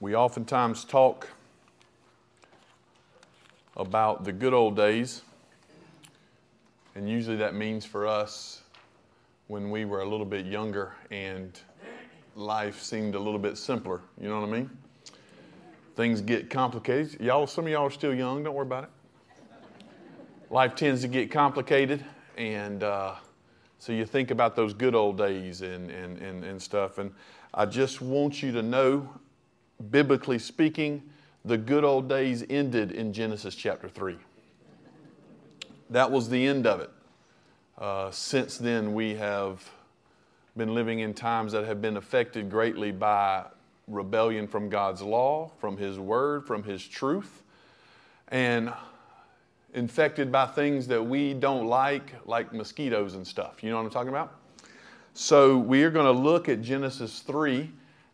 We oftentimes talk about the good old days, and usually that means for us when we were a little bit younger and life seemed a little bit simpler. You know what I mean? Things get complicated. Y'all, some of y'all are still young. Don't worry about it. Life tends to get complicated, and uh, so you think about those good old days and, and, and, and stuff. And I just want you to know, biblically speaking, the good old days ended in Genesis chapter 3. That was the end of it. Uh, since then, we have been living in times that have been affected greatly by rebellion from God's law, from His word, from His truth, and infected by things that we don't like, like mosquitoes and stuff. You know what I'm talking about? So, we are going to look at Genesis 3,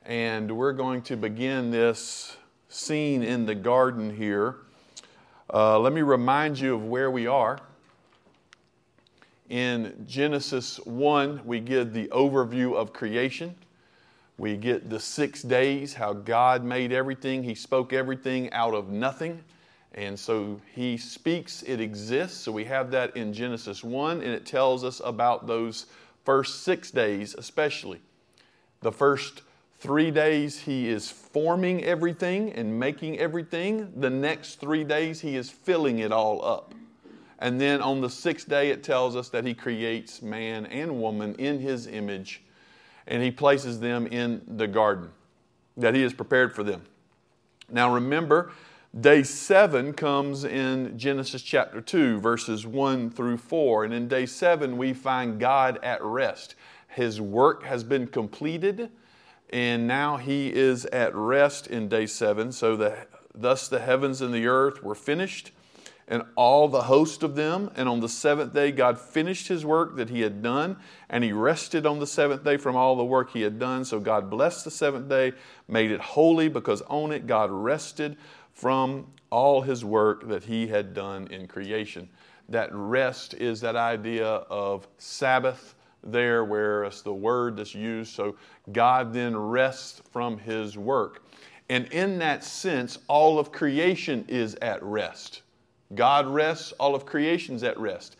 and we're going to begin this scene in the garden here. Uh, let me remind you of where we are. In Genesis 1, we get the overview of creation. We get the six days, how God made everything. He spoke everything out of nothing. And so He speaks, it exists. So we have that in Genesis 1, and it tells us about those first six days, especially. The first Three days he is forming everything and making everything. The next three days he is filling it all up. And then on the sixth day it tells us that he creates man and woman in his image and he places them in the garden that he has prepared for them. Now remember, day seven comes in Genesis chapter 2, verses 1 through 4. And in day seven, we find God at rest. His work has been completed and now he is at rest in day seven. So the, thus the heavens and the earth were finished, and all the host of them. And on the seventh day, God finished his work that he had done, and he rested on the seventh day from all the work he had done. So God blessed the seventh day, made it holy, because on it God rested from all his work that he had done in creation. That rest is that idea of Sabbath there where it's the word that's used. So God then rests from his work. And in that sense, all of creation is at rest. God rests, all of creation's at rest.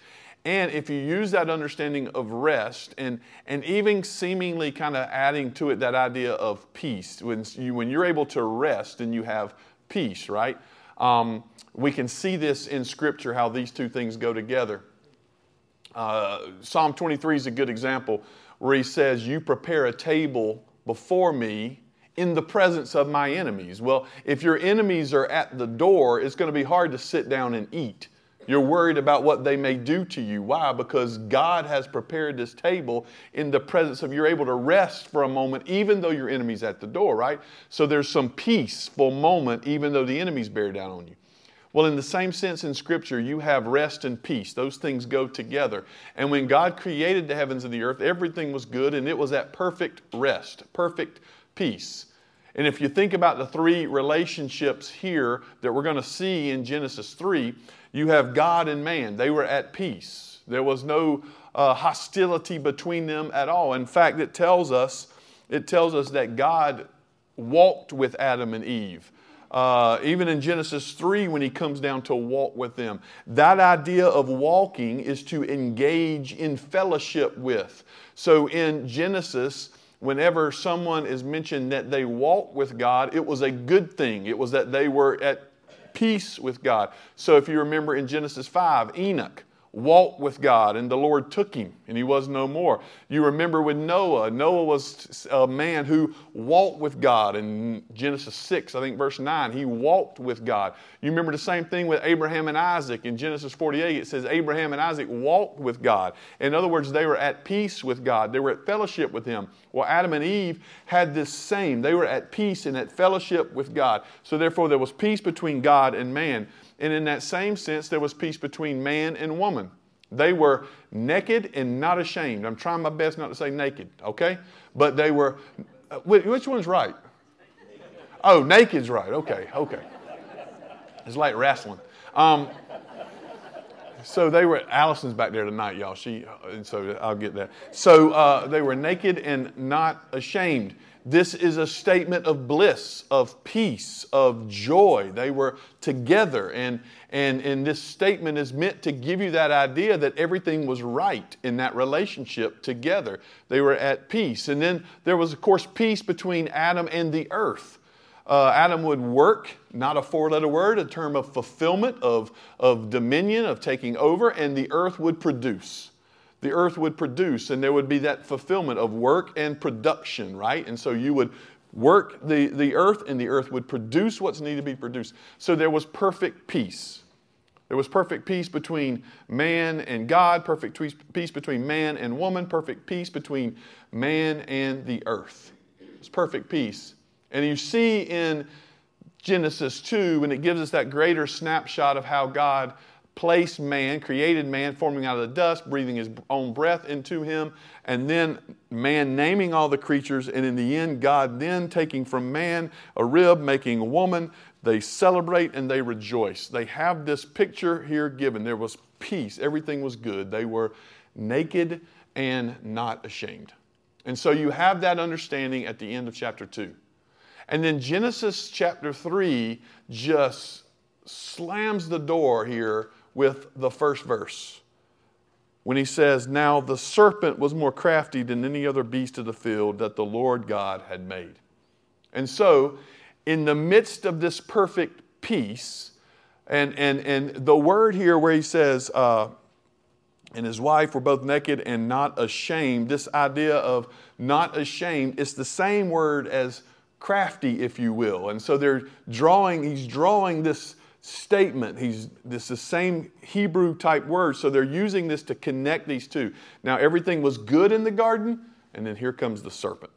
And if you use that understanding of rest and, and even seemingly kind of adding to it that idea of peace, when, you, when you're able to rest and you have peace, right? Um, we can see this in Scripture how these two things go together. Uh, Psalm 23 is a good example where he says, You prepare a table before me in the presence of my enemies. Well, if your enemies are at the door, it's going to be hard to sit down and eat. You're worried about what they may do to you. Why? Because God has prepared this table in the presence of you're able to rest for a moment, even though your enemy's at the door, right? So there's some peaceful moment, even though the enemies bear down on you. Well, in the same sense in Scripture, you have rest and peace. Those things go together. And when God created the heavens and the earth, everything was good and it was at perfect rest, perfect peace. And if you think about the three relationships here that we're going to see in Genesis 3, you have God and man. They were at peace. There was no uh, hostility between them at all. In fact, it tells us it tells us that God walked with Adam and Eve. Uh, even in Genesis 3, when he comes down to walk with them. That idea of walking is to engage in fellowship with. So in Genesis, whenever someone is mentioned that they walk with God, it was a good thing. It was that they were at peace with God. So if you remember in Genesis 5, Enoch walked with God, and the Lord took him, and he was no more. You remember with Noah, Noah was a man who walked with God. In Genesis 6, I think verse 9, he walked with God. You remember the same thing with Abraham and Isaac. In Genesis 48, it says Abraham and Isaac walked with God. In other words, they were at peace with God, they were at fellowship with Him. Well, Adam and Eve had this same. They were at peace and at fellowship with God. So, therefore, there was peace between God and man. And in that same sense, there was peace between man and woman. They were naked and not ashamed. I'm trying my best not to say naked, okay? But they were, uh, which one's right? Oh, naked's right. Okay, okay. It's like wrestling. Um, so they were, Allison's back there tonight, y'all. She, and so I'll get that. So uh, they were naked and not ashamed. This is a statement of bliss, of peace, of joy. They were together. And, and, and this statement is meant to give you that idea that everything was right in that relationship together. They were at peace. And then there was, of course, peace between Adam and the earth. Uh, Adam would work, not a four letter word, a term of fulfillment, of, of dominion, of taking over, and the earth would produce. The earth would produce, and there would be that fulfillment of work and production, right? And so you would work the, the earth, and the earth would produce what's needed to be produced. So there was perfect peace. There was perfect peace between man and God, perfect peace between man and woman, perfect peace between man and the earth. It's perfect peace. And you see in Genesis 2, when it gives us that greater snapshot of how God placed man, created man, forming out of the dust, breathing his own breath into him, and then man naming all the creatures, and in the end, God then taking from man a rib, making a woman. They celebrate and they rejoice. They have this picture here given. There was peace, everything was good. They were naked and not ashamed. And so you have that understanding at the end of chapter 2. And then Genesis chapter 3 just slams the door here with the first verse when he says, Now the serpent was more crafty than any other beast of the field that the Lord God had made. And so, in the midst of this perfect peace, and, and, and the word here where he says, uh, and his wife were both naked and not ashamed, this idea of not ashamed, it's the same word as crafty, if you will. And so they're drawing, he's drawing this statement. He's this the same Hebrew type word. So they're using this to connect these two. Now everything was good in the garden, and then here comes the serpent,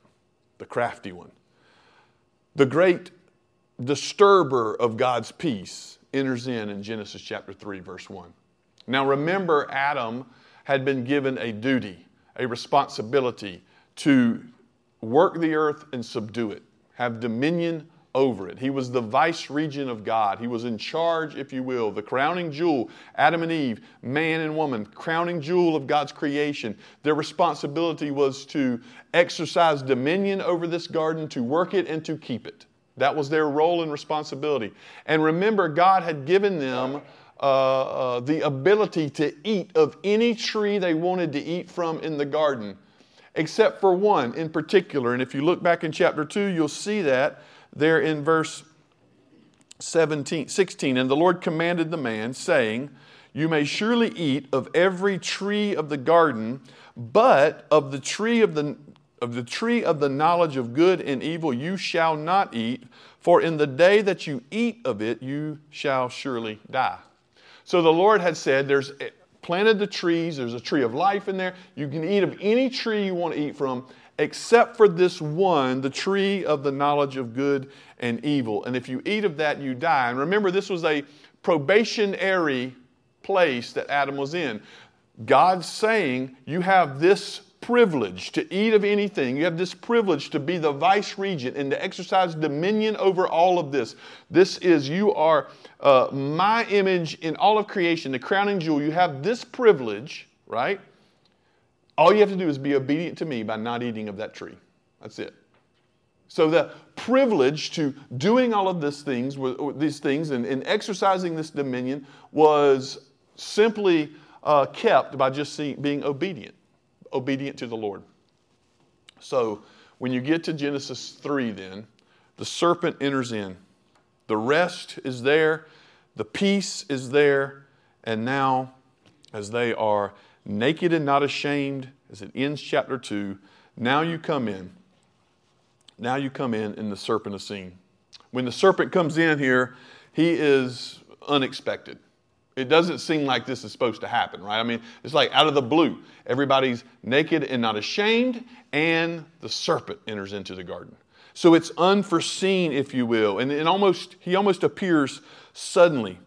the crafty one. The great disturber of God's peace enters in in Genesis chapter 3, verse 1. Now remember, Adam had been given a duty, a responsibility to work the earth and subdue it have dominion over it. He was the vice regent of God. He was in charge, if you will, the crowning jewel, Adam and Eve, man and woman, crowning jewel of God's creation. Their responsibility was to exercise dominion over this garden, to work it and to keep it. That was their role and responsibility. And remember, God had given them uh, uh, the ability to eat of any tree they wanted to eat from in the garden except for one in particular. And if you look back in chapter 2, you'll see that there in verse 17, 16. And the Lord commanded the man, saying, You may surely eat of every tree of the garden, but of the tree of the of the tree of the knowledge of good and evil you shall not eat, for in the day that you eat of it you shall surely die. So the Lord had said, There's eh, planted the trees. There's a tree of life in there. You can eat of any tree you want to eat from, except for this one, the tree of the knowledge of good and evil. And if you eat of that, you die. And remember, this was a probationary place that Adam was in. God's saying, You have this privilege to eat of anything. You have this privilege to be the vice regent and to exercise dominion over all of this. This is, you are uh, my image in all of creation, the crowning jewel, you have this privilege, right? All you have to do is be obedient to me by not eating of that tree. That's it. So the privilege to doing all of these things, these things and, and exercising this dominion was simply uh, kept by just see, being obedient, obedient to the Lord. So when you get to Genesis 3, then, the serpent enters in. The rest is there, the peace is there, and now, as they are naked and not ashamed, as it ends chapter 2, now you come in. Now you come in, and the serpent is seen. When the serpent comes in here, he is unexpected. It doesn't seem like this is supposed to happen, right? I mean, it's like out of the blue. Everybody's naked and not ashamed, and the serpent enters into the garden. So it's unforeseen, if you will. And it almost, he almost appears suddenly.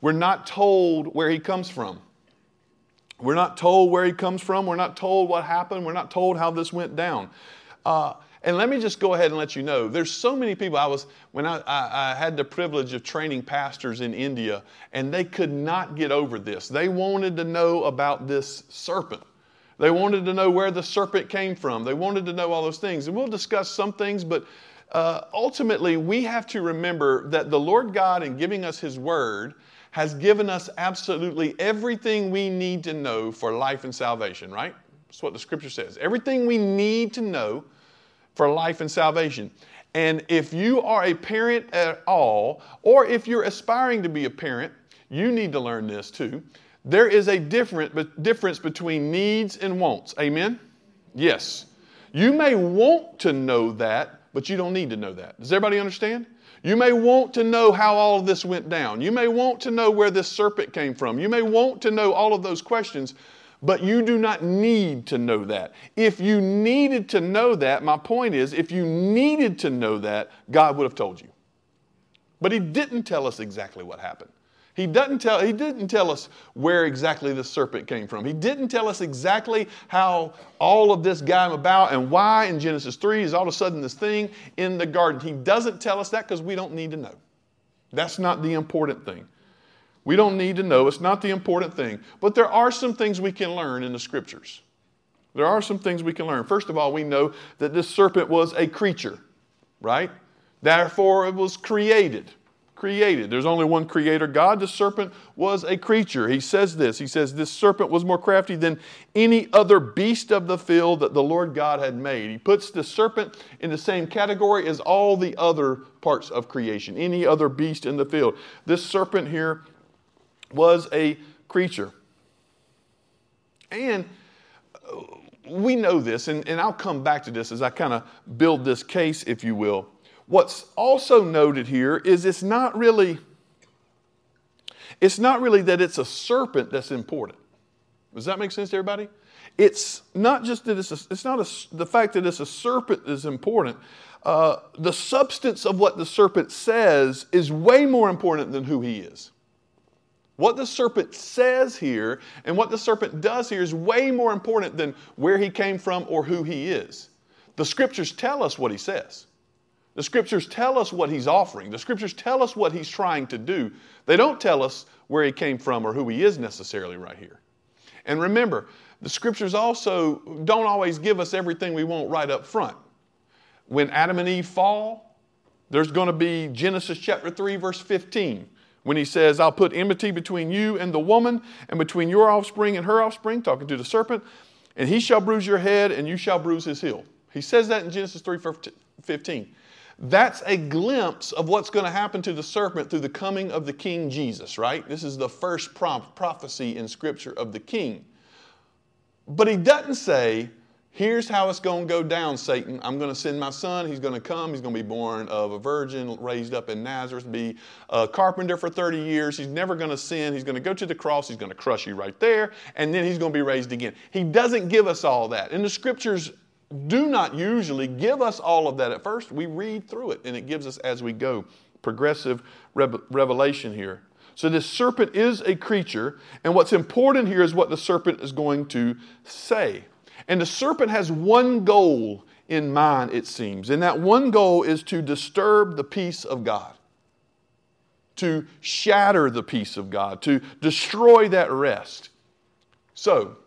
We're not told where he comes from. We're not told where he comes from. We're not told what happened. We're not told how this went down. Uh, and let me just go ahead and let you know there's so many people. I was, when I, I, I, had the privilege of training pastors in India, and they could not get over this. They wanted to know about this serpent. They wanted to know where the serpent came from. They wanted to know all those things. And we'll discuss some things, but uh, ultimately, we have to remember that the Lord God, in giving us His Word, has given us absolutely everything we need to know for life and salvation, right? That's what the Scripture says. Everything we need to know for life and salvation. And if you are a parent at all, or if you're aspiring to be a parent, you need to learn this too. There is a different, difference between needs and wants. Amen? Yes. You may want to know that, but you don't need to know that. Does everybody understand? You may want to know how all of this went down. You may want to know where this serpent came from. You may want to know all of those questions, but you do not need to know that. If you needed to know that, my point is, if you needed to know that, God would have told you. But He didn't tell us exactly what happened. He, doesn't tell, he didn't tell us where exactly the serpent came from. He didn't tell us exactly how all of this got about and why in Genesis 3 is all of a sudden this thing in the garden. He doesn't tell us that because we don't need to know. That's not the important thing. We don't need to know. It's not the important thing. But there are some things we can learn in the scriptures. There are some things we can learn. First of all, we know that this serpent was a creature, right? Therefore, it was created created. There's only one creator God. The serpent was a creature. He says this He says, This serpent was more crafty than any other beast of the field that the Lord God had made. He puts the serpent in the same category as all the other parts of creation, any other beast in the field. This serpent here was a creature. And uh, we know this, and, and I'll come back to this as I kind of build this case, if you will. What's also noted here is it's not really it's not really that it's a serpent that's important. Does that make sense to everybody? It's not just that it's a, it's not a, the fact that it's a serpent is important. Uh, the substance of what the serpent says is way more important than who he is. What the serpent says here and what the serpent does here is way more important than where he came from or who he is. The scriptures tell us what he says. The scriptures tell us what he's offering. The scriptures tell us what he's trying to do. They don't tell us where he came from or who he is necessarily right here. And remember, the scriptures also don't always give us everything we want right up front. When Adam and Eve fall, there's going to be Genesis chapter 3, verse 15, when he says, I'll put enmity between you and the woman, and between your offspring and her offspring, talking to the serpent, and he shall bruise your head, and you shall bruise his heel. He says that in Genesis 3, 15. That's a glimpse of what's going to happen to the serpent through the coming of the King Jesus, right? This is the first prompt, prophecy in Scripture of the King. But he doesn't say, Here's how it's going to go down, Satan. I'm going to send my son. He's going to come. He's going to be born of a virgin, raised up in Nazareth, be a carpenter for 30 years. He's never going to sin. He's going to go to the cross. He's going to crush you right there. And then he's going to be raised again. He doesn't give us all that. And the scriptures do not usually give us all of that at first. We read through it and it gives us as we go. Progressive revelation here. So, this serpent is a creature, and what's important here is what the serpent is going to say. And the serpent has one goal in mind, it seems, and that one goal is to disturb the peace of God, to shatter the peace of God, to destroy that rest. So,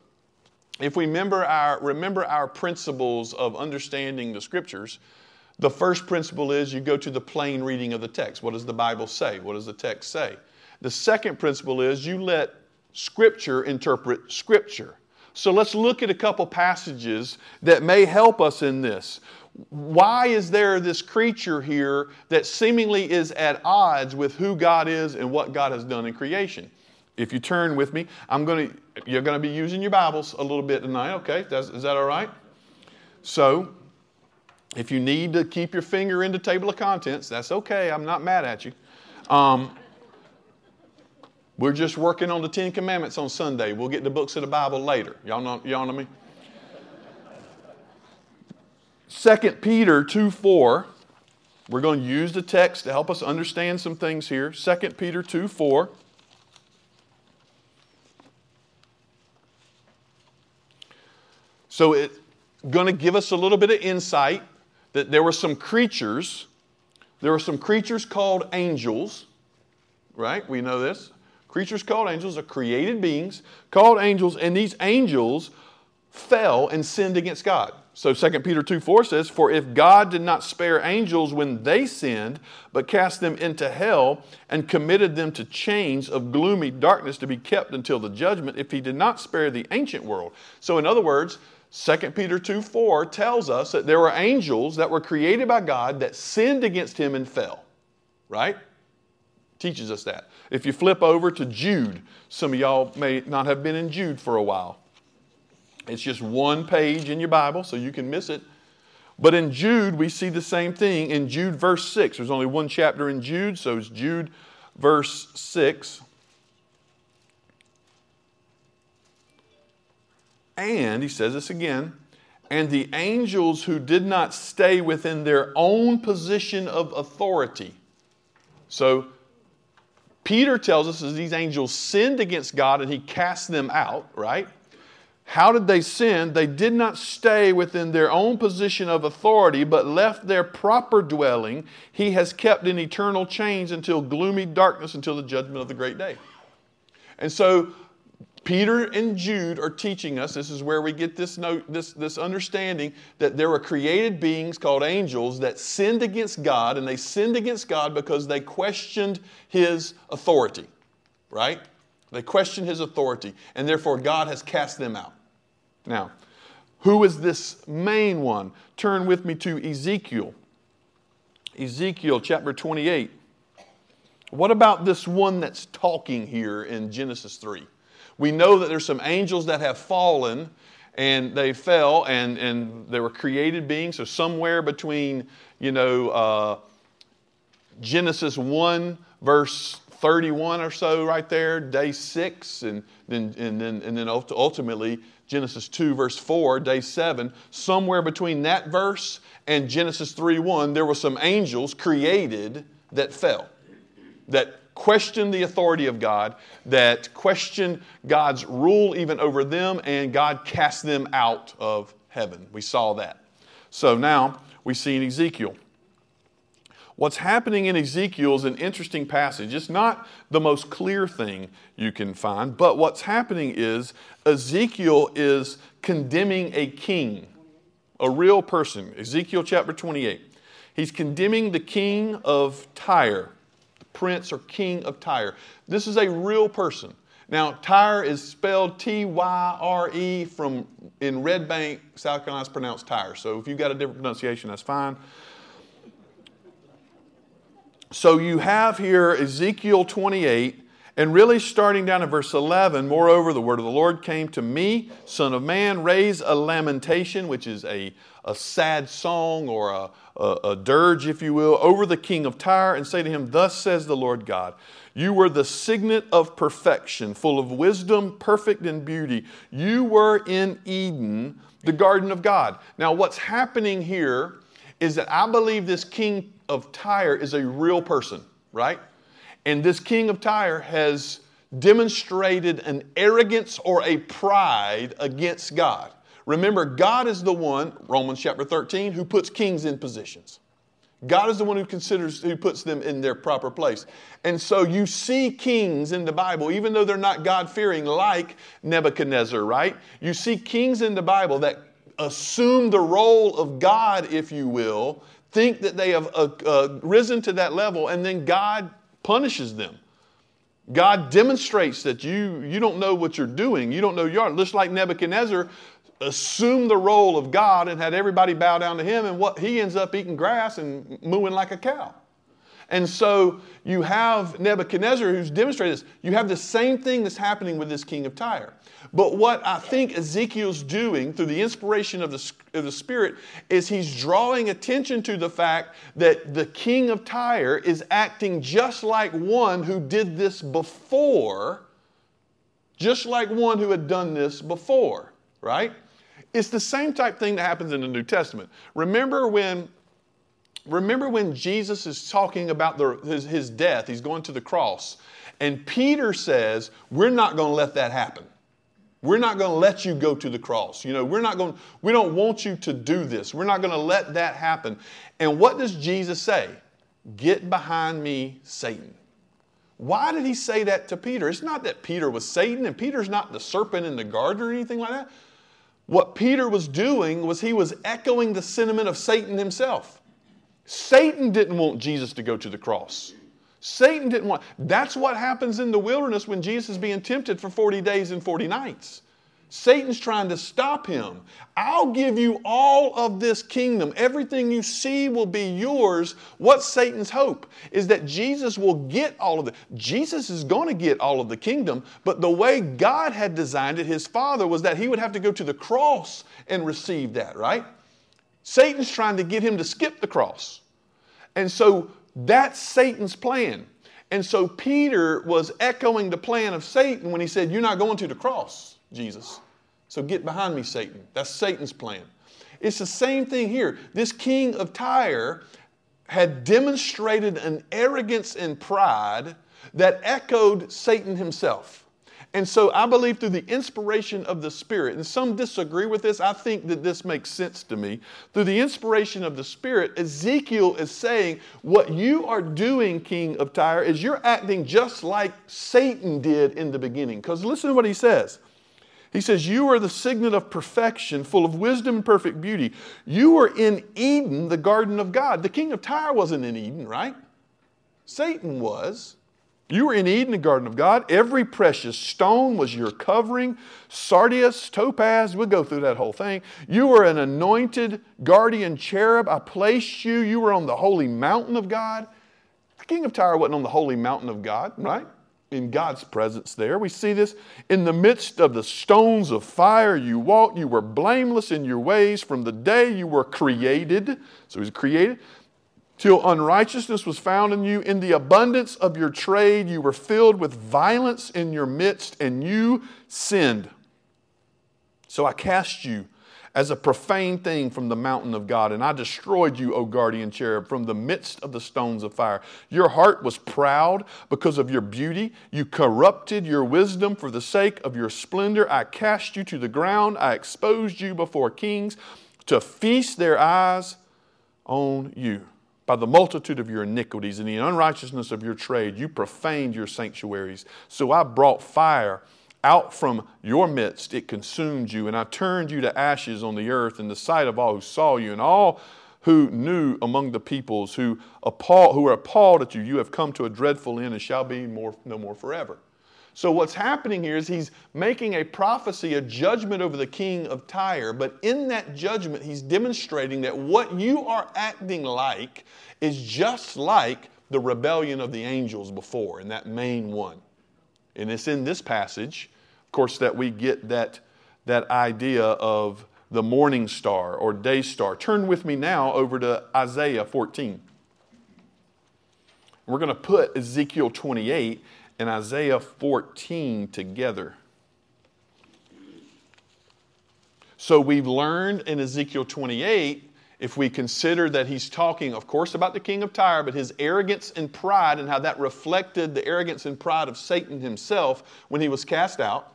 if we remember our, remember our principles of understanding the scriptures, the first principle is you go to the plain reading of the text. What does the Bible say? What does the text say? The second principle is you let scripture interpret scripture. So let's look at a couple passages that may help us in this. Why is there this creature here that seemingly is at odds with who God is and what God has done in creation? If you turn with me, I'm going to, you're going to be using your Bibles a little bit tonight, okay? That's, is that all right? So, if you need to keep your finger in the table of contents, that's okay. I'm not mad at you. Um, we're just working on the Ten Commandments on Sunday. We'll get the books of the Bible later. Y'all know, y'all know me? 2 Peter 2 4. We're going to use the text to help us understand some things here. 2 Peter 2 4. So it's going to give us a little bit of insight that there were some creatures. There were some creatures called angels, right? We know this. Creatures called angels are created beings called angels, and these angels fell and sinned against God. So 2 Peter 2 4 says, For if God did not spare angels when they sinned, but cast them into hell and committed them to chains of gloomy darkness to be kept until the judgment, if he did not spare the ancient world. So, in other words, 2 Peter 2 4 tells us that there were angels that were created by God that sinned against him and fell. Right? Teaches us that. If you flip over to Jude, some of y'all may not have been in Jude for a while. It's just one page in your Bible, so you can miss it. But in Jude, we see the same thing. In Jude, verse 6, there's only one chapter in Jude, so it's Jude, verse 6. And he says this again, and the angels who did not stay within their own position of authority. So Peter tells us that these angels sinned against God and he cast them out, right? How did they sin? They did not stay within their own position of authority, but left their proper dwelling. He has kept in eternal chains until gloomy darkness, until the judgment of the great day. And so, Peter and Jude are teaching us, this is where we get this, note, this, this understanding that there were created beings called angels that sinned against God, and they sinned against God because they questioned his authority, right? They questioned his authority, and therefore God has cast them out. Now, who is this main one? Turn with me to Ezekiel. Ezekiel chapter 28. What about this one that's talking here in Genesis 3? We know that there's some angels that have fallen and they fell and, and they were created beings. So somewhere between, you know, uh, Genesis 1 verse 31 or so right there, day six, and then, and then, and then ultimately Genesis 2, verse 4, day 7, somewhere between that verse and Genesis 3 1, there were some angels created that fell, that questioned the authority of God, that questioned God's rule even over them, and God cast them out of heaven. We saw that. So now we see in Ezekiel. What's happening in Ezekiel is an interesting passage. It's not the most clear thing you can find, but what's happening is Ezekiel is condemning a king, a real person. Ezekiel chapter 28. He's condemning the king of Tyre, prince or king of Tyre. This is a real person. Now, Tyre is spelled T Y R E from in Red Bank, South Carolina, it's pronounced Tyre. So if you've got a different pronunciation, that's fine. So you have here Ezekiel 28, and really starting down at verse 11, moreover, the word of the Lord came to me, Son of man, raise a lamentation, which is a, a sad song or a, a, a dirge, if you will, over the king of Tyre, and say to him, Thus says the Lord God. You were the signet of perfection, full of wisdom, perfect in beauty. You were in Eden, the garden of God. Now, what's happening here is that I believe this king of Tyre is a real person, right? And this king of Tyre has demonstrated an arrogance or a pride against God. Remember, God is the one, Romans chapter 13, who puts kings in positions. God is the one who considers, who puts them in their proper place. And so you see kings in the Bible, even though they're not God fearing, like Nebuchadnezzar, right? You see kings in the Bible that assume the role of God, if you will, think that they have uh, uh, risen to that level, and then God punishes them. God demonstrates that you, you don't know what you're doing. You don't know you are. Just like Nebuchadnezzar assumed the role of God and had everybody bow down to him, and what he ends up eating grass and mooing like a cow. And so you have Nebuchadnezzar who's demonstrated this. You have the same thing that's happening with this king of Tyre. But what I think Ezekiel's doing through the inspiration of the, of the Spirit is he's drawing attention to the fact that the king of Tyre is acting just like one who did this before, just like one who had done this before, right? It's the same type thing that happens in the New Testament. Remember when remember when Jesus is talking about the, his, his death, he's going to the cross, and Peter says, We're not going to let that happen. We're not going to let you go to the cross. You know, we're not going we don't want you to do this. We're not going to let that happen. And what does Jesus say? Get behind me, Satan. Why did he say that to Peter? It's not that Peter was Satan and Peter's not the serpent in the garden or anything like that. What Peter was doing was he was echoing the sentiment of Satan himself. Satan didn't want Jesus to go to the cross. Satan didn't want. That's what happens in the wilderness when Jesus is being tempted for 40 days and 40 nights. Satan's trying to stop him. I'll give you all of this kingdom. Everything you see will be yours. What's Satan's hope? Is that Jesus will get all of it. Jesus is going to get all of the kingdom, but the way God had designed it, his father, was that he would have to go to the cross and receive that, right? Satan's trying to get him to skip the cross. And so that's Satan's plan. And so Peter was echoing the plan of Satan when he said, You're not going to the cross. Jesus. So get behind me, Satan. That's Satan's plan. It's the same thing here. This king of Tyre had demonstrated an arrogance and pride that echoed Satan himself. And so I believe through the inspiration of the Spirit, and some disagree with this, I think that this makes sense to me. Through the inspiration of the Spirit, Ezekiel is saying, What you are doing, King of Tyre, is you're acting just like Satan did in the beginning. Because listen to what he says. He says, You are the signet of perfection, full of wisdom and perfect beauty. You were in Eden, the garden of God. The king of Tyre wasn't in Eden, right? Satan was. You were in Eden, the garden of God. Every precious stone was your covering sardius, topaz. We'll go through that whole thing. You were an anointed guardian cherub. I placed you. You were on the holy mountain of God. The king of Tyre wasn't on the holy mountain of God, right? In God's presence there. We see this in the midst of the stones of fire you walked. You were blameless in your ways from the day you were created. So he's created. Till unrighteousness was found in you. In the abundance of your trade, you were filled with violence in your midst, and you sinned. So I cast you as a profane thing from the mountain of God. And I destroyed you, O guardian cherub, from the midst of the stones of fire. Your heart was proud because of your beauty. You corrupted your wisdom for the sake of your splendor. I cast you to the ground. I exposed you before kings to feast their eyes on you. By the multitude of your iniquities and the unrighteousness of your trade, you profaned your sanctuaries. So I brought fire out from your midst, it consumed you, and I turned you to ashes on the earth in the sight of all who saw you, and all who knew among the peoples who, appall, who were appalled at you. You have come to a dreadful end and shall be more, no more forever. So, what's happening here is he's making a prophecy, a judgment over the king of Tyre, but in that judgment, he's demonstrating that what you are acting like is just like the rebellion of the angels before, in that main one. And it's in this passage, of course, that we get that, that idea of the morning star or day star. Turn with me now over to Isaiah 14. We're going to put Ezekiel 28 and Isaiah 14 together. So we've learned in Ezekiel 28 if we consider that he's talking, of course, about the king of Tyre, but his arrogance and pride and how that reflected the arrogance and pride of Satan himself when he was cast out.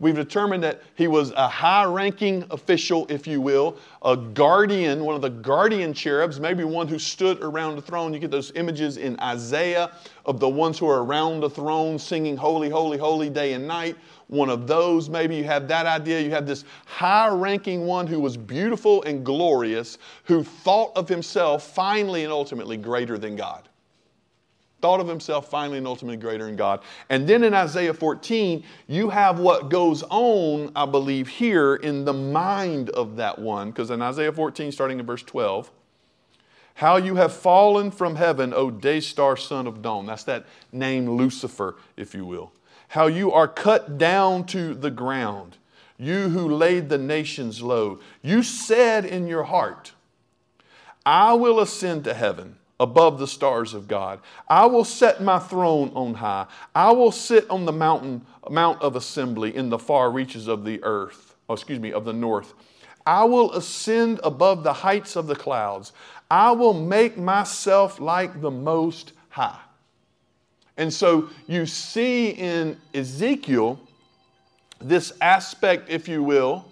We've determined that he was a high ranking official, if you will, a guardian, one of the guardian cherubs, maybe one who stood around the throne. You get those images in Isaiah of the ones who are around the throne singing, Holy, Holy, Holy, day and night. One of those, maybe you have that idea. You have this high ranking one who was beautiful and glorious, who thought of himself finally and ultimately greater than God thought of himself finally and ultimately greater than God. And then in Isaiah 14, you have what goes on, I believe, here in the mind of that one, because in Isaiah 14, starting in verse 12, how you have fallen from heaven, O day star son of dawn. That's that name Lucifer, if you will. How you are cut down to the ground, you who laid the nations low. You said in your heart, I will ascend to heaven above the stars of God. I will set my throne on high. I will sit on the mountain, mount of assembly in the far reaches of the earth, oh, excuse me, of the north. I will ascend above the heights of the clouds. I will make myself like the most high. And so you see in Ezekiel this aspect, if you will,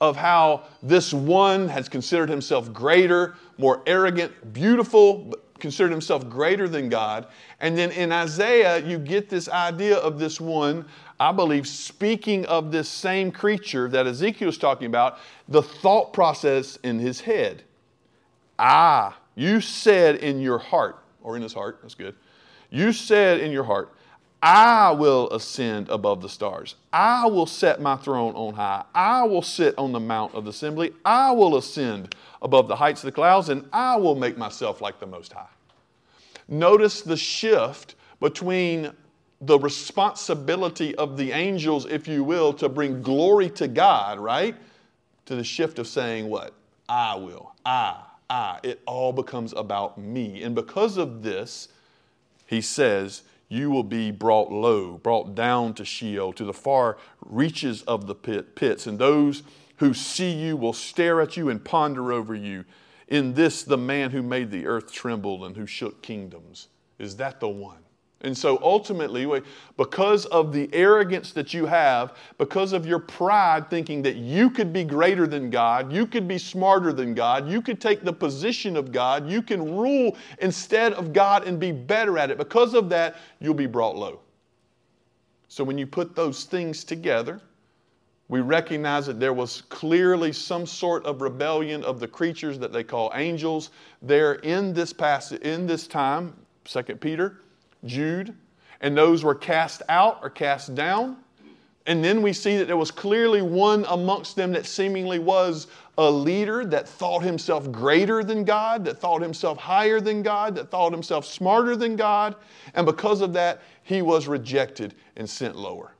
of how this one has considered himself greater, more arrogant, beautiful, considered himself greater than God. And then in Isaiah, you get this idea of this one, I believe, speaking of this same creature that Ezekiel is talking about, the thought process in his head. Ah, you said in your heart, or in his heart, that's good. You said in your heart, I will ascend above the stars. I will set my throne on high. I will sit on the mount of the assembly. I will ascend above the heights of the clouds, and I will make myself like the Most High. Notice the shift between the responsibility of the angels, if you will, to bring glory to God, right? To the shift of saying, What? I will. I, I. It all becomes about me. And because of this, he says, you will be brought low, brought down to Sheol, to the far reaches of the pit, pits, and those who see you will stare at you and ponder over you. In this, the man who made the earth tremble and who shook kingdoms. Is that the one? And so ultimately, because of the arrogance that you have, because of your pride thinking that you could be greater than God, you could be smarter than God, you could take the position of God, you can rule instead of God and be better at it, because of that, you'll be brought low. So when you put those things together, we recognize that there was clearly some sort of rebellion of the creatures that they call angels there in this passage in this time, 2 Peter Jude, and those were cast out or cast down. And then we see that there was clearly one amongst them that seemingly was a leader that thought himself greater than God, that thought himself higher than God, that thought himself smarter than God. And because of that, he was rejected and sent lower.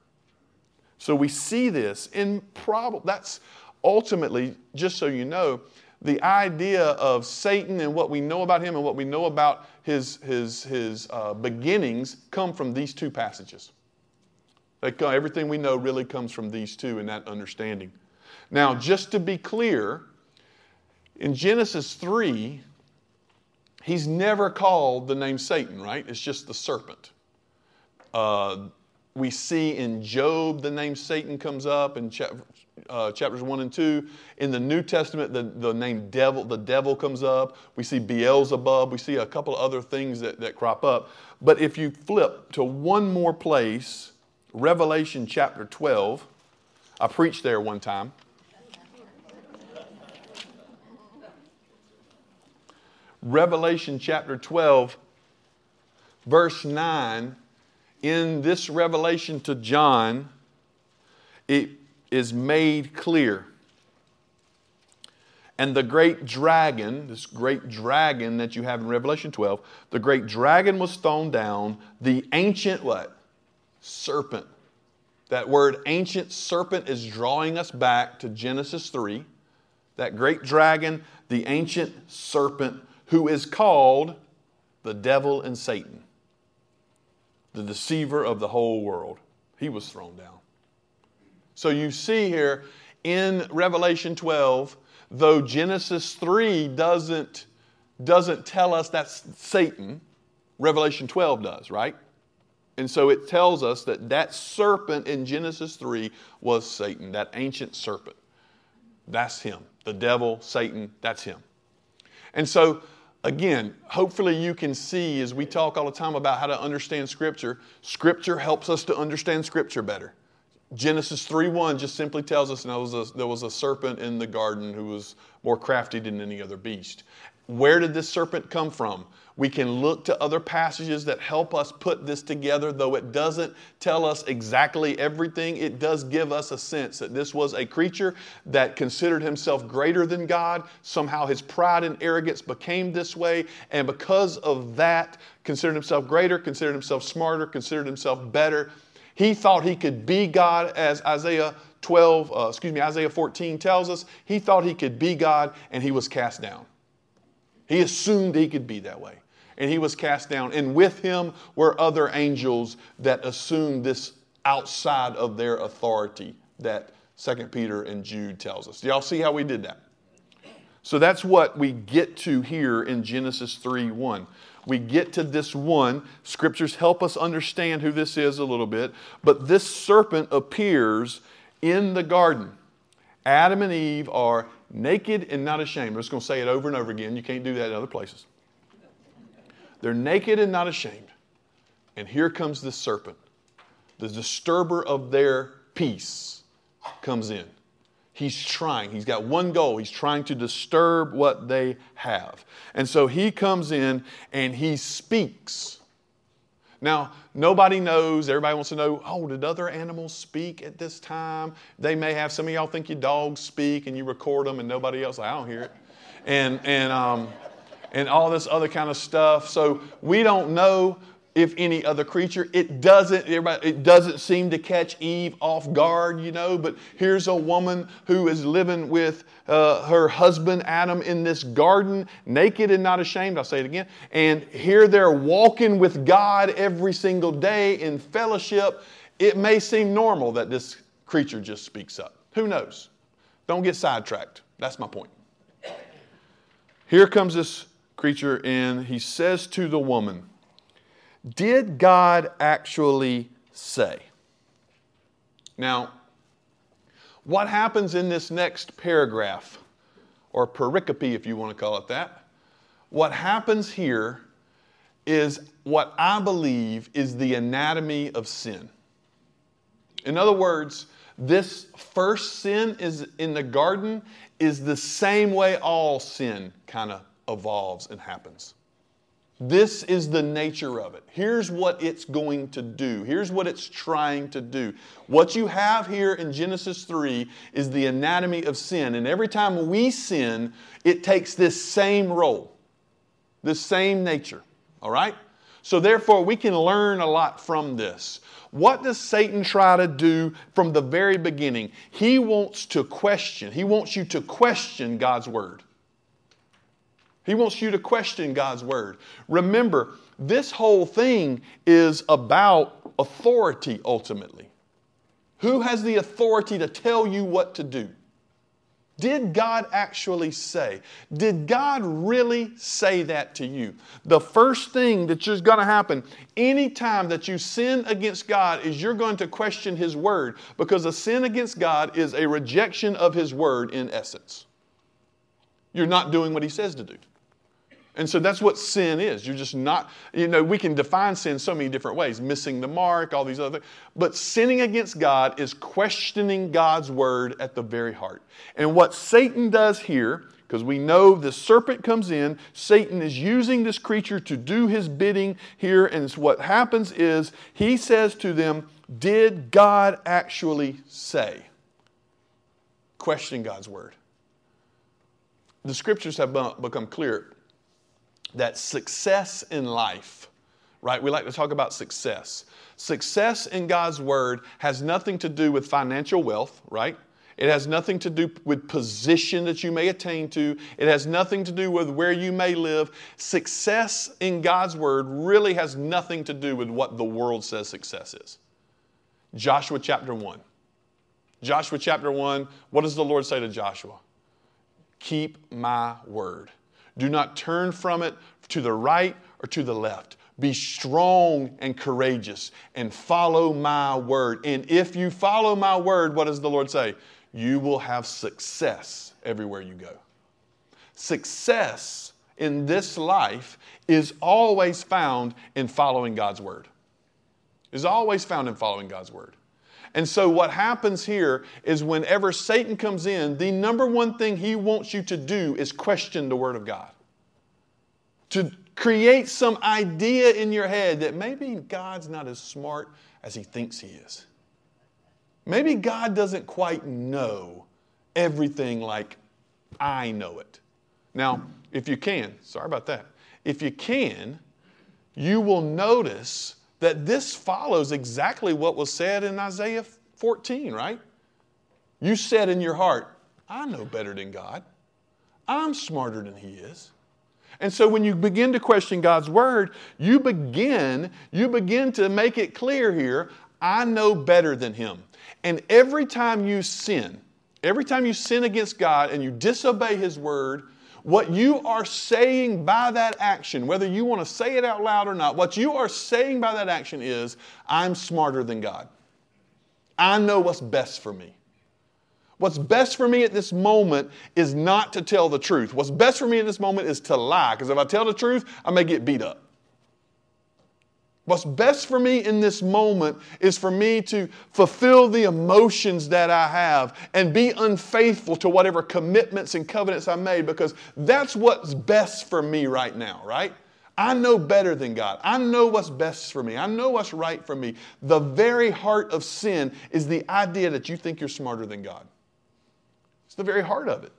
So we see this in problem. That's ultimately, just so you know, the idea of Satan and what we know about him and what we know about his, his, his uh, beginnings come from these two passages. Come, everything we know really comes from these two and that understanding. Now, just to be clear, in Genesis 3, he's never called the name Satan, right? It's just the serpent. Uh, we see in Job the name Satan comes up in uh, chapters 1 and 2. In the New Testament, the, the name devil, the devil comes up. We see Beelzebub. We see a couple of other things that, that crop up. But if you flip to one more place, Revelation chapter 12, I preached there one time. Revelation chapter 12, verse 9, in this revelation to John, it is made clear. And the great dragon, this great dragon that you have in Revelation 12, the great dragon was thrown down, the ancient what? Serpent. That word ancient serpent is drawing us back to Genesis 3. That great dragon, the ancient serpent, who is called the devil and Satan, the deceiver of the whole world. He was thrown down. So you see here in Revelation 12, though Genesis 3 doesn't, doesn't tell us that's Satan, Revelation 12 does, right? And so it tells us that that serpent in Genesis 3 was Satan, that ancient serpent. That's him. The devil, Satan, that's him. And so, again, hopefully you can see as we talk all the time about how to understand Scripture, Scripture helps us to understand Scripture better. Genesis 3:1 just simply tells us there was, a, there was a serpent in the garden who was more crafty than any other beast. Where did this serpent come from? We can look to other passages that help us put this together, though it doesn't tell us exactly everything. It does give us a sense that this was a creature that considered himself greater than God. Somehow his pride and arrogance became this way, and because of that, considered himself greater, considered himself smarter, considered himself better he thought he could be God, as Isaiah 12, uh, excuse me, Isaiah 14 tells us. He thought he could be God, and he was cast down. He assumed he could be that way, and he was cast down. And with him were other angels that assumed this outside of their authority that 2 Peter and Jude tells us. Do y'all see how we did that? So that's what we get to here in Genesis 3 1 we get to this one. Scriptures help us understand who this is a little bit. But this serpent appears in the garden. Adam and Eve are naked and not ashamed. I'm just going to say it over and over again. You can't do that in other places. They're naked and not ashamed. And here comes the serpent, the disturber of their peace comes in. He's trying. He's got one goal. He's trying to disturb what they have. And so he comes in and he speaks. Now, nobody knows. Everybody wants to know, oh, did other animals speak at this time? They may have. Some of y'all think your dogs speak and you record them and nobody else, I don't hear it. And, and, um, and all this other kind of stuff. So we don't know if any other creature. It doesn't, it doesn't seem to catch Eve off guard, you know, but here's a woman who is living with uh, her husband Adam in this garden, naked and not ashamed. I'll say it again. And here they're walking with God every single day in fellowship. It may seem normal that this creature just speaks up. Who knows? Don't get sidetracked. That's my point. Here comes this creature, and he says to the woman, did God actually say? Now, what happens in this next paragraph, or pericope if you want to call it that, what happens here is what I believe is the anatomy of sin. In other words, this first sin is in the garden is the same way all sin kind of evolves and happens. This is the nature of it. Here's what it's going to do. Here's what it's trying to do. What you have here in Genesis 3 is the anatomy of sin. And every time we sin, it takes this same role, this same nature. All right? So, therefore, we can learn a lot from this. What does Satan try to do from the very beginning? He wants to question, he wants you to question God's word. He wants you to question God's word. Remember, this whole thing is about authority ultimately. Who has the authority to tell you what to do? Did God actually say? Did God really say that to you? The first thing that is going to happen anytime that you sin against God is you're going to question His word because a sin against God is a rejection of His word in essence. You're not doing what He says to do. And so that's what sin is. You're just not, you know, we can define sin so many different ways missing the mark, all these other things. But sinning against God is questioning God's word at the very heart. And what Satan does here, because we know the serpent comes in, Satan is using this creature to do his bidding here. And what happens is he says to them, Did God actually say? Question God's word. The scriptures have become clear that success in life, right? We like to talk about success. Success in God's Word has nothing to do with financial wealth, right? It has nothing to do with position that you may attain to. It has nothing to do with where you may live. Success in God's Word really has nothing to do with what the world says success is. Joshua chapter 1. Joshua chapter 1, what does the Lord say to Joshua? Keep my word. Do not turn from it to the right or to the left. Be strong and courageous and follow my word. And if you follow my word, what does the Lord say? You will have success everywhere you go. Success in this life is always found in following God's word. Is always found in following God's word. And so, what happens here is whenever Satan comes in, the number one thing he wants you to do is question the Word of God. To create some idea in your head that maybe God's not as smart as he thinks he is. Maybe God doesn't quite know everything like I know it. Now, if you can, sorry about that. If you can, you will notice that this follows exactly what was said in Isaiah 14, right? You said in your heart, I know better than God. I'm smarter than He is. And so when you begin to question God's word, you begin, you begin to make it clear here, I know better than Him. And every time you sin, every time you sin against God and you disobey His word, what you are saying by that action, whether you want to say it out loud or not, what you are saying by that action is, I'm smarter than God. I know what's best for me. What's best for me at this moment is not to tell the truth. What's best for me at this moment is to lie, because if I tell the truth, I may get beat up. What's best for me in this moment is for me to fulfill the emotions that I have and be unfaithful to whatever commitments and covenants I made because that's what's best for me right now, right? I know better than God. I know what's best for me. I know what's right for me. The very heart of sin is the idea that you think you're smarter than God. It's the very heart of it.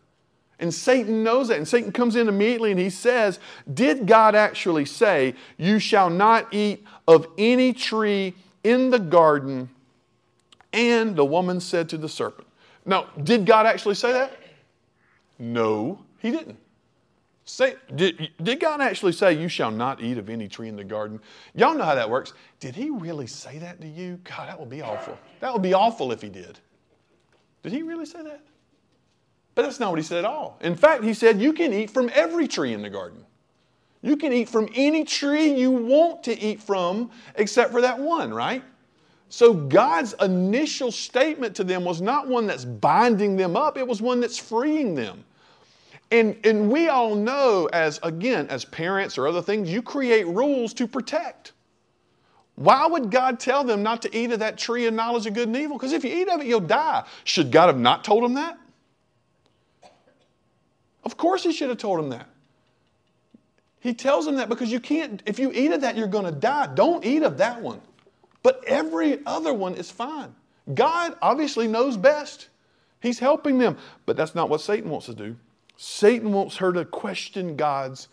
And Satan knows that. And Satan comes in immediately and he says, Did God actually say, You shall not eat of any tree in the garden? And the woman said to the serpent. Now, did God actually say that? No, he didn't. Say, did, did God actually say, You shall not eat of any tree in the garden? Y'all know how that works. Did he really say that to you? God, that would be awful. That would be awful if he did. Did he really say that? But that's not what he said at all. In fact, he said, You can eat from every tree in the garden. You can eat from any tree you want to eat from, except for that one, right? So God's initial statement to them was not one that's binding them up, it was one that's freeing them. And, and we all know, as again, as parents or other things, you create rules to protect. Why would God tell them not to eat of that tree of knowledge of good and evil? Because if you eat of it, you'll die. Should God have not told them that? Of course, he should have told him that. He tells him that because you can't, if you eat of that, you're going to die. Don't eat of that one. But every other one is fine. God obviously knows best. He's helping them. But that's not what Satan wants to do. Satan wants her to question God's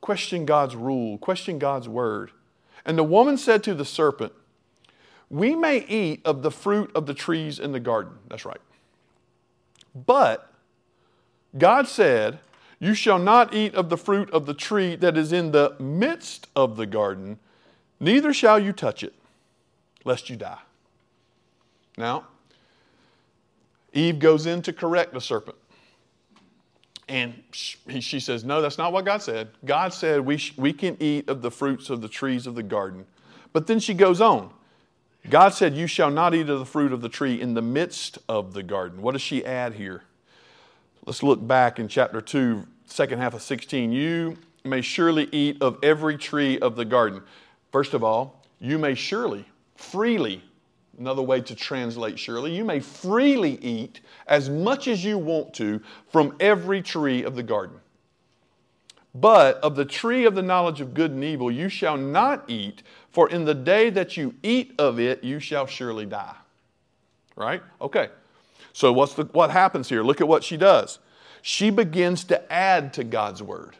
question God's rule, question God's word. And the woman said to the serpent, "We may eat of the fruit of the trees in the garden." That's right. But God said, You shall not eat of the fruit of the tree that is in the midst of the garden, neither shall you touch it, lest you die. Now, Eve goes in to correct the serpent. And she says, No, that's not what God said. God said we, sh- we can eat of the fruits of the trees of the garden. But then she goes on. God said, You shall not eat of the fruit of the tree in the midst of the garden. What does she add here? Let's look back in chapter 2, second half of 16. You may surely eat of every tree of the garden. First of all, you may surely, freely, another way to translate surely, you may freely eat as much as you want to from every tree of the garden. But of the tree of the knowledge of good and evil you shall not eat, for in the day that you eat of it, you shall surely die. Right? Okay. So, what's the, what happens here? Look at what she does. She begins to add to God's word.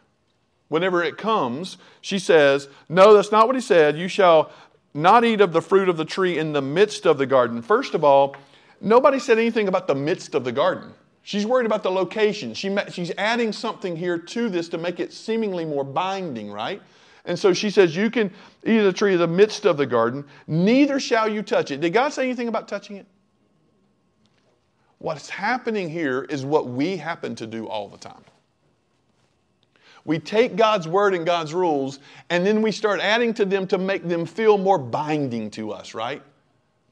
Whenever it comes, she says, No, that's not what he said. You shall not eat of the fruit of the tree in the midst of the garden. First of all, nobody said anything about the midst of the garden. She's worried about the location. She, she's adding something here to this to make it seemingly more binding, right? And so she says, You can eat of the tree in the midst of the garden, neither shall you touch it. Did God say anything about touching it? What's happening here is what we happen to do all the time. We take God's word and God's rules, and then we start adding to them to make them feel more binding to us, right?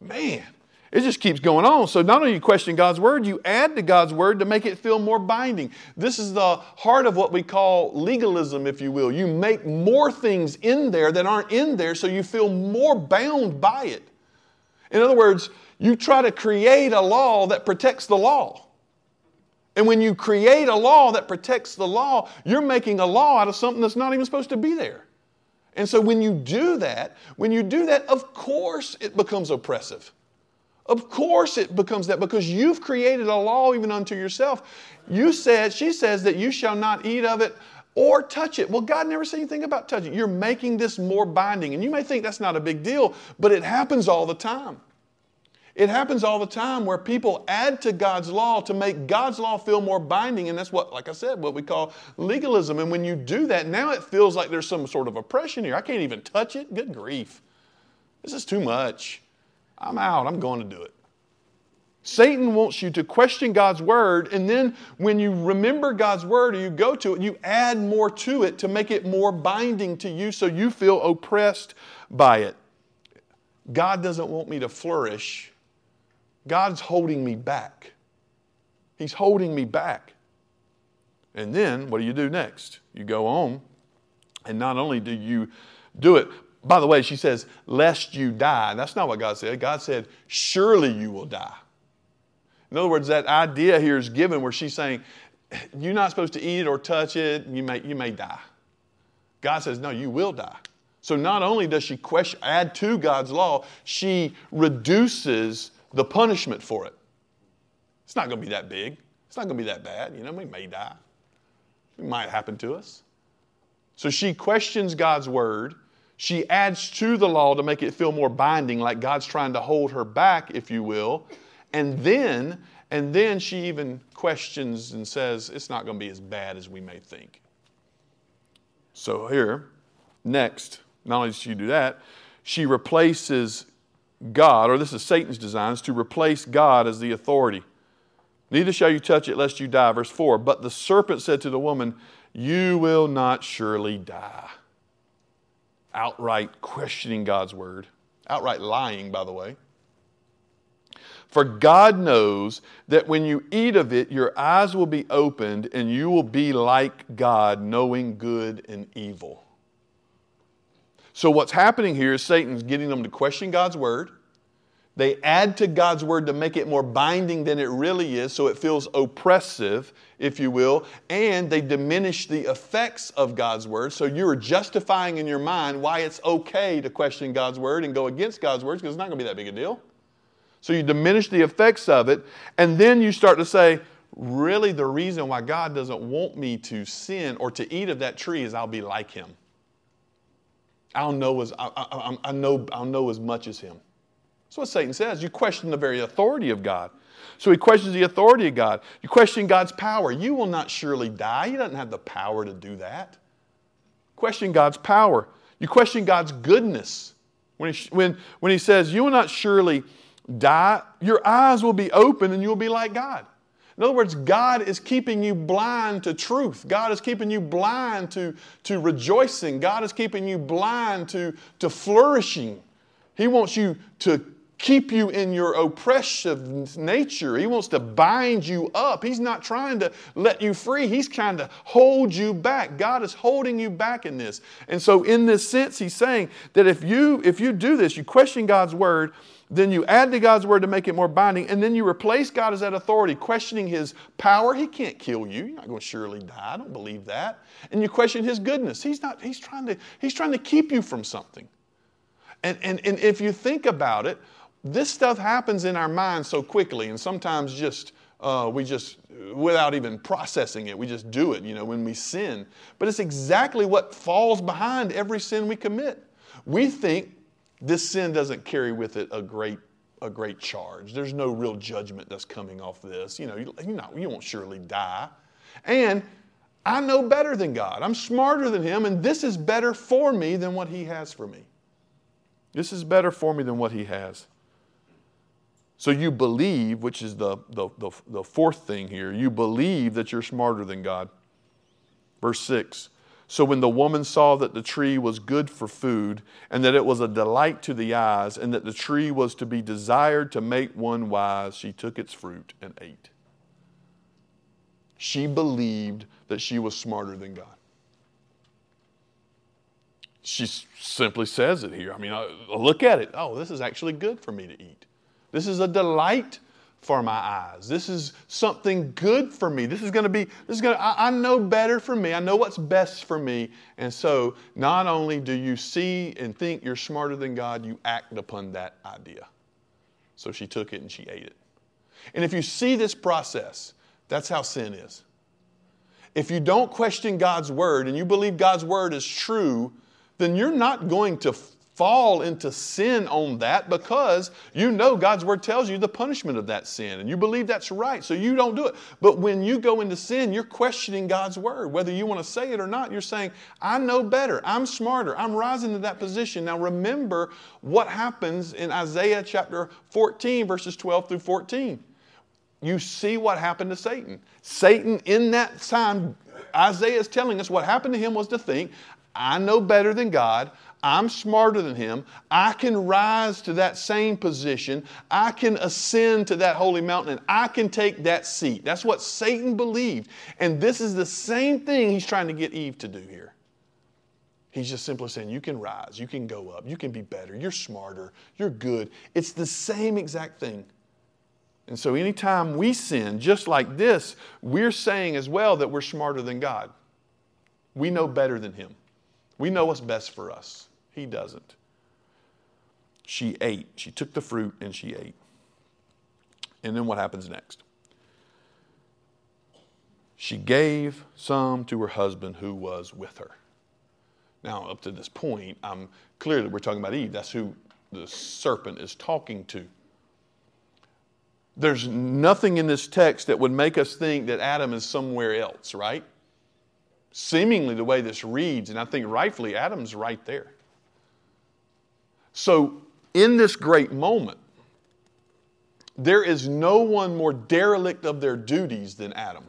Man, it just keeps going on. So not only you question God's word, you add to God's word to make it feel more binding. This is the heart of what we call legalism, if you will. You make more things in there that aren't in there, so you feel more bound by it. In other words, you try to create a law that protects the law. And when you create a law that protects the law, you're making a law out of something that's not even supposed to be there. And so when you do that, when you do that, of course it becomes oppressive. Of course it becomes that because you've created a law even unto yourself. You said, she says that you shall not eat of it or touch it. Well, God never said anything about touching. You're making this more binding. And you may think that's not a big deal, but it happens all the time. It happens all the time where people add to God's law to make God's law feel more binding. And that's what, like I said, what we call legalism. And when you do that, now it feels like there's some sort of oppression here. I can't even touch it. Good grief. This is too much. I'm out. I'm going to do it. Satan wants you to question God's word, and then when you remember God's word or you go to it, you add more to it to make it more binding to you so you feel oppressed by it. God doesn't want me to flourish God's holding me back. He's holding me back. And then what do you do next? You go on, and not only do you do it, By the way, she says, lest you die. That's not what God said. God said, surely you will die. In other words, that idea here is given where she's saying, you're not supposed to eat it or touch it, you may, you may die. God says, no, you will die. So not only does she question, add to God's law, she reduces the punishment for it. It's not going to be that big. It's not going to be that bad. You know, we may die. It might happen to us. So she questions God's word. She adds to the law to make it feel more binding, like God's trying to hold her back, if you will. And then, and then she even questions and says, it's not going to be as bad as we may think. So here, next, not only does she do that, she replaces God, or this is Satan's design, is to replace God as the authority. Neither shall you touch it lest you die. Verse 4 But the serpent said to the woman, You will not surely die. Outright questioning God's word, outright lying, by the way. For God knows that when you eat of it, your eyes will be opened and you will be like God, knowing good and evil. So, what's happening here is Satan's getting them to question God's word. They add to God's word to make it more binding than it really is, so it feels oppressive, if you will, and they diminish the effects of God's word. So you're justifying in your mind why it's okay to question God's word and go against God's words because it's not going to be that big a deal. So you diminish the effects of it, and then you start to say, really, the reason why God doesn't want me to sin or to eat of that tree is I'll be like Him. I'll know as, I, I, I know, I'll know as much as Him. That's what Satan says. You question the very authority of God. So he questions the authority of God. You question God's power. You will not surely die. He doesn't have the power to do that. Question God's power. You question God's goodness. When he, when, when he says, You will not surely die, your eyes will be open and you'll be like God. In other words, God is keeping you blind to truth. God is keeping you blind to, to rejoicing. God is keeping you blind to, to flourishing. He wants you to keep you in your oppressive nature. He wants to bind you up. He's not trying to let you free, He's trying to hold you back. God is holding you back in this. And so, in this sense, He's saying that if you, if you do this, you question God's word, then you add to God's word to make it more binding, and then you replace God as that authority, questioning his power. He can't kill you. You're not going to surely die. I don't believe that. And you question his goodness. He's not, he's trying to, he's trying to keep you from something. And, and, and if you think about it, this stuff happens in our minds so quickly, and sometimes just uh, we just, without even processing it, we just do it, you know, when we sin. But it's exactly what falls behind every sin we commit. We think this sin doesn't carry with it a great a great charge. There's no real judgment that's coming off this. You know, you, know, you won't surely die. And I know better than God. I'm smarter than Him, and this is better for me than what He has for me. This is better for me than what He has. So you believe, which is the, the, the, the fourth thing here, you believe that you're smarter than God. Verse 6 so when the woman saw that the tree was good for food, and that it was a delight to the eyes, and that the tree was to be desired to make one wise, she took its fruit and ate. She believed that she was smarter than God. She simply says it here. I mean, look at it. Oh, this is actually good for me to eat. This is a delight for my eyes. This is something good for me. This is going to be, this is going to, I, I, know better for me. I know what's best for me. And so not only do you see and think you're smarter than God, you act upon that idea. So she took it and she ate it. And if you see this process, that's how sin is. If you don't question God's word and you believe God's word is true, then you're not going to fall into sin on that because you know God's word tells you the punishment of that sin and you believe that's right, so you don't do it. But when you go into sin, you're questioning God's word. Whether you want to say it or not, you're saying, I know better, I'm smarter, I'm rising to that position. Now remember what happens in Isaiah chapter 14, verses 12 through 14. You see what happened to Satan. Satan, in that time, Isaiah is telling us what happened to him was to think, I know better than God. I'm smarter than him. I can rise to that same position. I can ascend to that holy mountain and I can take that seat. That's what Satan believed. And this is the same thing he's trying to get Eve to do here. He's just simply saying, You can rise, you can go up, you can be better, you're smarter, you're good. It's the same exact thing. And so, anytime we sin, just like this, we're saying as well that we're smarter than God. We know better than Him. We know what's best for us. He doesn't. She ate. She took the fruit and she ate. And then what happens next? She gave some to her husband who was with her. Now, up to this point, I'm clear that we're talking about Eve. That's who the serpent is talking to. There's nothing in this text that would make us think that Adam is somewhere else, right? Seemingly, the way this reads, and I think rightfully, Adam's right there. So, in this great moment, there is no one more derelict of their duties than Adam.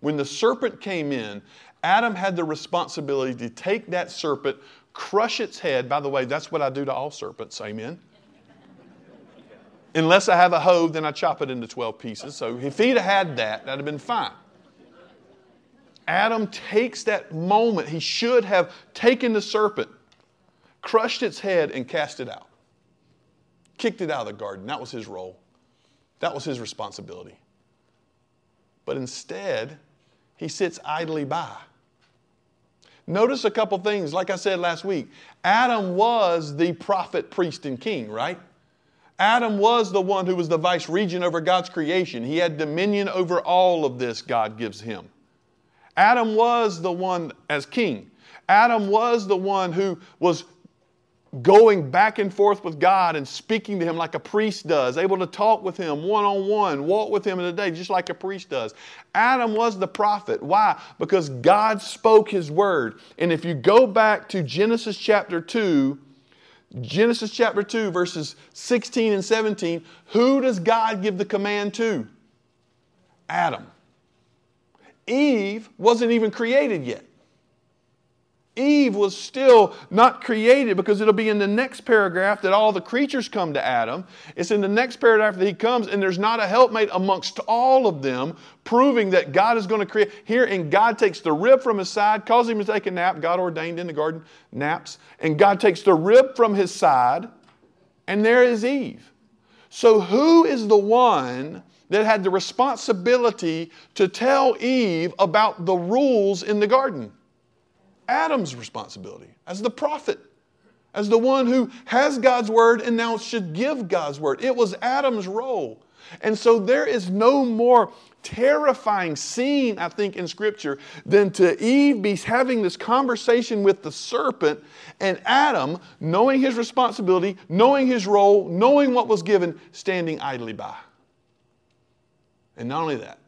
When the serpent came in, Adam had the responsibility to take that serpent, crush its head. By the way, that's what I do to all serpents. Amen. Unless I have a hoe, then I chop it into 12 pieces. So if he'd have had that, that'd have been fine. Adam takes that moment. He should have taken the serpent, crushed its head, and cast it out. Kicked it out of the garden. That was his role, that was his responsibility. But instead, he sits idly by. Notice a couple things. Like I said last week, Adam was the prophet, priest, and king, right? Adam was the one who was the vice regent over God's creation. He had dominion over all of this God gives him. Adam was the one as king. Adam was the one who was going back and forth with God and speaking to Him like a priest does, able to talk with Him one on one, walk with Him in the day, just like a priest does. Adam was the prophet. Why? Because God spoke His word. And if you go back to Genesis chapter 2, Genesis chapter 2, verses 16 and 17, who does God give the command to? Adam. Eve wasn't even created yet. Eve was still not created because it'll be in the next paragraph that all the creatures come to Adam. It's in the next paragraph that he comes, and there's not a helpmate amongst all of them, proving that God is going to create. Here, and God takes the rib from his side, causes him to take a nap. God ordained in the garden naps. And God takes the rib from his side, and there is Eve. So, who is the one that had the responsibility to tell Eve about the rules in the garden? Adam's responsibility as the prophet, as the one who has God's word and now should give God's word. It was Adam's role. And so there is no more terrifying scene, I think, in Scripture than to Eve be having this conversation with the serpent and Adam, knowing his responsibility, knowing his role, knowing what was given, standing idly by. And not only that,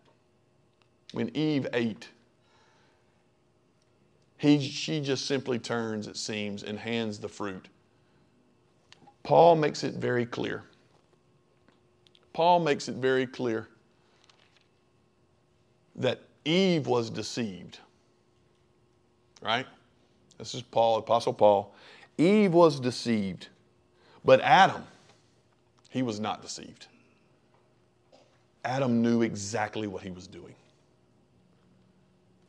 when Eve ate, he, she just simply turns, it seems, and hands the fruit. Paul makes it very clear. Paul makes it very clear that Eve was deceived. Right? This is Paul, Apostle Paul. Eve was deceived, but Adam, he was not deceived. Adam knew exactly what he was doing.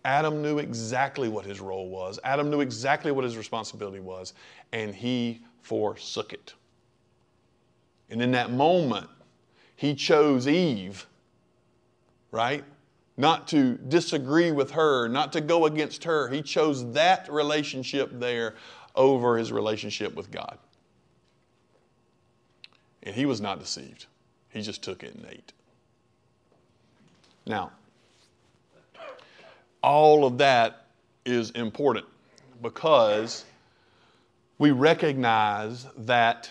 Adam knew exactly what his role was. Adam knew exactly what his responsibility was, and he forsook it. And in that moment, he chose Eve, right? Not to disagree with her, not to go against her. He chose that relationship there over his relationship with God. And he was not deceived, he just took it and ate. Now, all of that is important because we recognize that,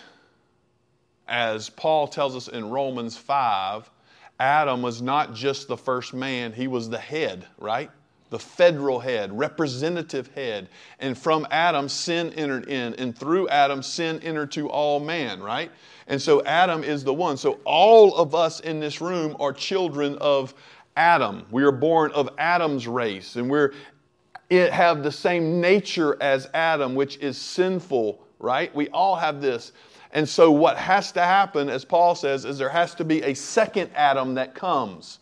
as Paul tells us in Romans 5, Adam was not just the first man, he was the head, right? The federal head, representative head. And from Adam, sin entered in. And through Adam, sin entered to all man, right? And so Adam is the one. So all of us in this room are children of Adam. We are born of Adam's race, and we're it have the same nature as Adam, which is sinful, right? We all have this. And so, what has to happen, as Paul says, is there has to be a second Adam that comes.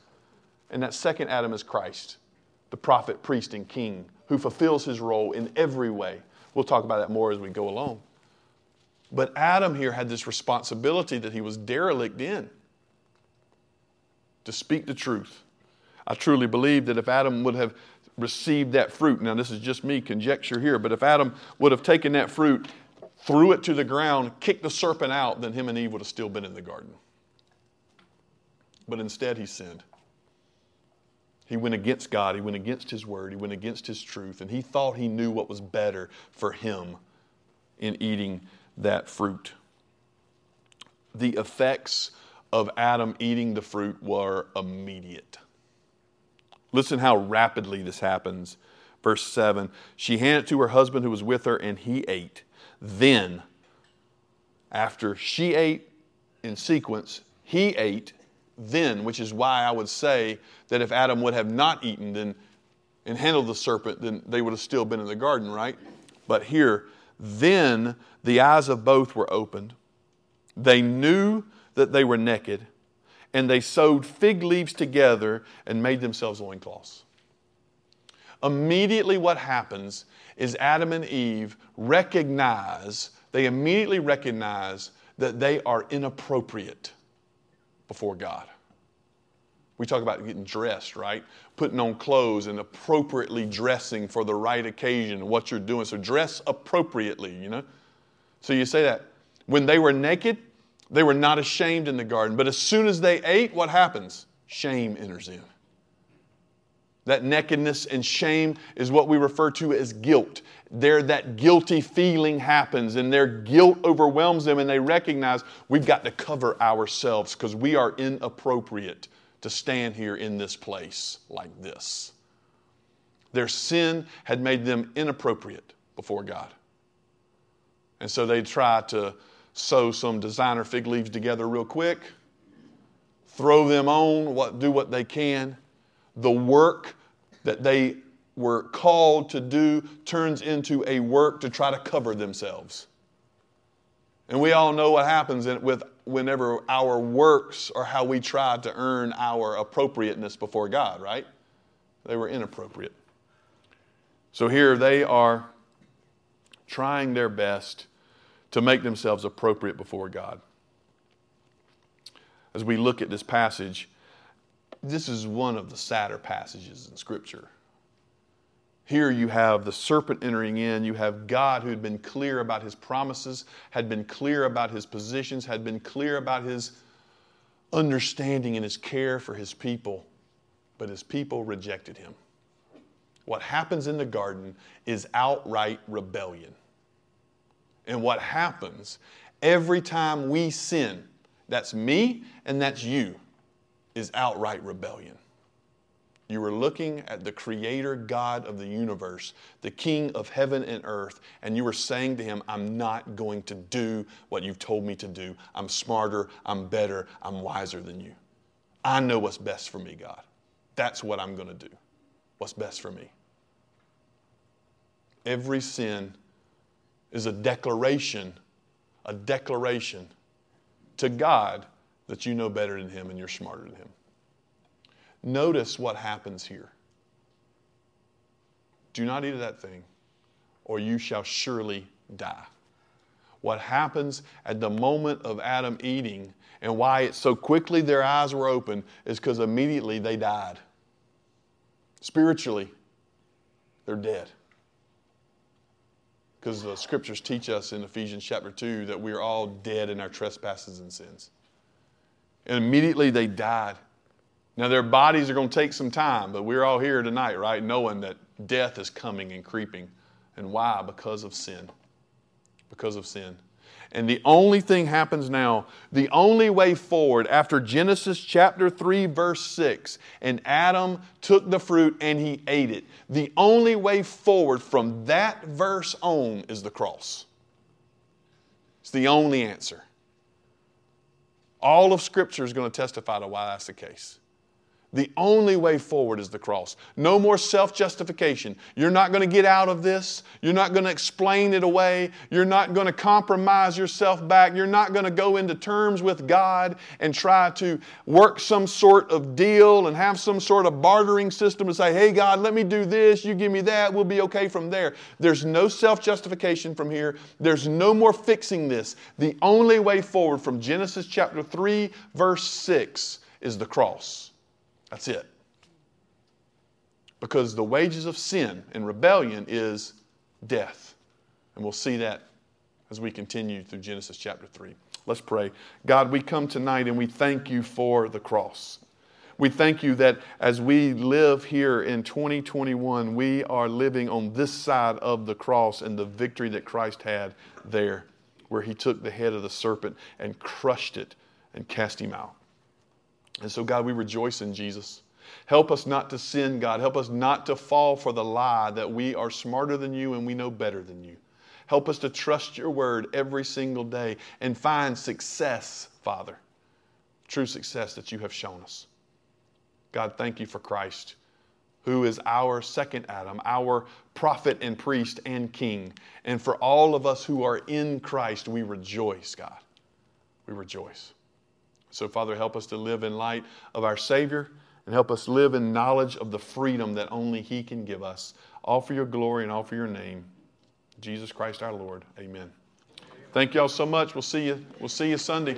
And that second Adam is Christ, the prophet, priest, and king who fulfills his role in every way. We'll talk about that more as we go along. But Adam here had this responsibility that he was derelict in to speak the truth. I truly believe that if Adam would have received that fruit, now this is just me conjecture here, but if Adam would have taken that fruit, threw it to the ground, kicked the serpent out, then him and Eve would have still been in the garden. But instead, he sinned. He went against God. He went against His word. He went against His truth. And he thought he knew what was better for him in eating that fruit. The effects of Adam eating the fruit were immediate. Listen how rapidly this happens. Verse 7 She handed it to her husband who was with her, and he ate. Then, after she ate in sequence, he ate. Then, which is why I would say that if Adam would have not eaten then, and handled the serpent, then they would have still been in the garden, right? But here, then the eyes of both were opened. They knew that they were naked, and they sewed fig leaves together and made themselves loincloths. Immediately, what happens is Adam and Eve recognize, they immediately recognize that they are inappropriate before God. We talk about getting dressed, right? Putting on clothes and appropriately dressing for the right occasion and what you're doing. So dress appropriately, you know? So you say that. When they were naked, they were not ashamed in the garden. But as soon as they ate, what happens? Shame enters in. That nakedness and shame is what we refer to as guilt. There, that guilty feeling happens, and their guilt overwhelms them, and they recognize we've got to cover ourselves because we are inappropriate to stand here in this place like this. Their sin had made them inappropriate before God. And so they try to sew some designer fig leaves together real quick, throw them on, what, do what they can. The work that they were called to do turns into a work to try to cover themselves. And we all know what happens with whenever our works are how we try to earn our appropriateness before God, right? They were inappropriate. So here they are trying their best to make themselves appropriate before God. As we look at this passage, this is one of the sadder passages in Scripture. Here you have the serpent entering in. You have God who had been clear about his promises, had been clear about his positions, had been clear about his understanding and his care for his people. But his people rejected him. What happens in the garden is outright rebellion. And what happens every time we sin, that's me and that's you, is outright rebellion. You were looking at the creator God of the universe, the king of heaven and earth, and you were saying to him, I'm not going to do what you've told me to do. I'm smarter, I'm better, I'm wiser than you. I know what's best for me, God. That's what I'm going to do. What's best for me. Every sin is a declaration, a declaration to God that you know better than him and you're smarter than him. Notice what happens here. Do not eat of that thing, or you shall surely die. What happens at the moment of Adam eating and why it so quickly their eyes were open is because immediately they died. Spiritually, they're dead. Because the scriptures teach us in Ephesians chapter 2 that we are all dead in our trespasses and sins. And immediately they died. Now, their bodies are going to take some time, but we're all here tonight, right? Knowing that death is coming and creeping. And why? Because of sin. Because of sin. And the only thing happens now, the only way forward after Genesis chapter 3, verse 6, and Adam took the fruit and he ate it. The only way forward from that verse on is the cross. It's the only answer. All of Scripture is going to testify to why that's the case. The only way forward is the cross. No more self justification. You're not going to get out of this. You're not going to explain it away. You're not going to compromise yourself back. You're not going to go into terms with God and try to work some sort of deal and have some sort of bartering system to say, hey, God, let me do this. You give me that. We'll be okay from there. There's no self justification from here. There's no more fixing this. The only way forward from Genesis chapter 3, verse 6 is the cross. That's it. Because the wages of sin and rebellion is death. And we'll see that as we continue through Genesis chapter 3. Let's pray. God, we come tonight and we thank you for the cross. We thank you that as we live here in 2021, we are living on this side of the cross and the victory that Christ had there, where he took the head of the serpent and crushed it and cast him out. And so, God, we rejoice in Jesus. Help us not to sin, God. Help us not to fall for the lie that we are smarter than you and we know better than you. Help us to trust your word every single day and find success, Father. True success that you have shown us. God, thank you for Christ, who is our second Adam, our prophet and priest and king. And for all of us who are in Christ, we rejoice, God. We rejoice. So, Father, help us to live in light of our Savior and help us live in knowledge of the freedom that only He can give us. All for your glory and all for your name. Jesus Christ our Lord. Amen. Thank y'all so much. We'll see you. We'll see you Sunday.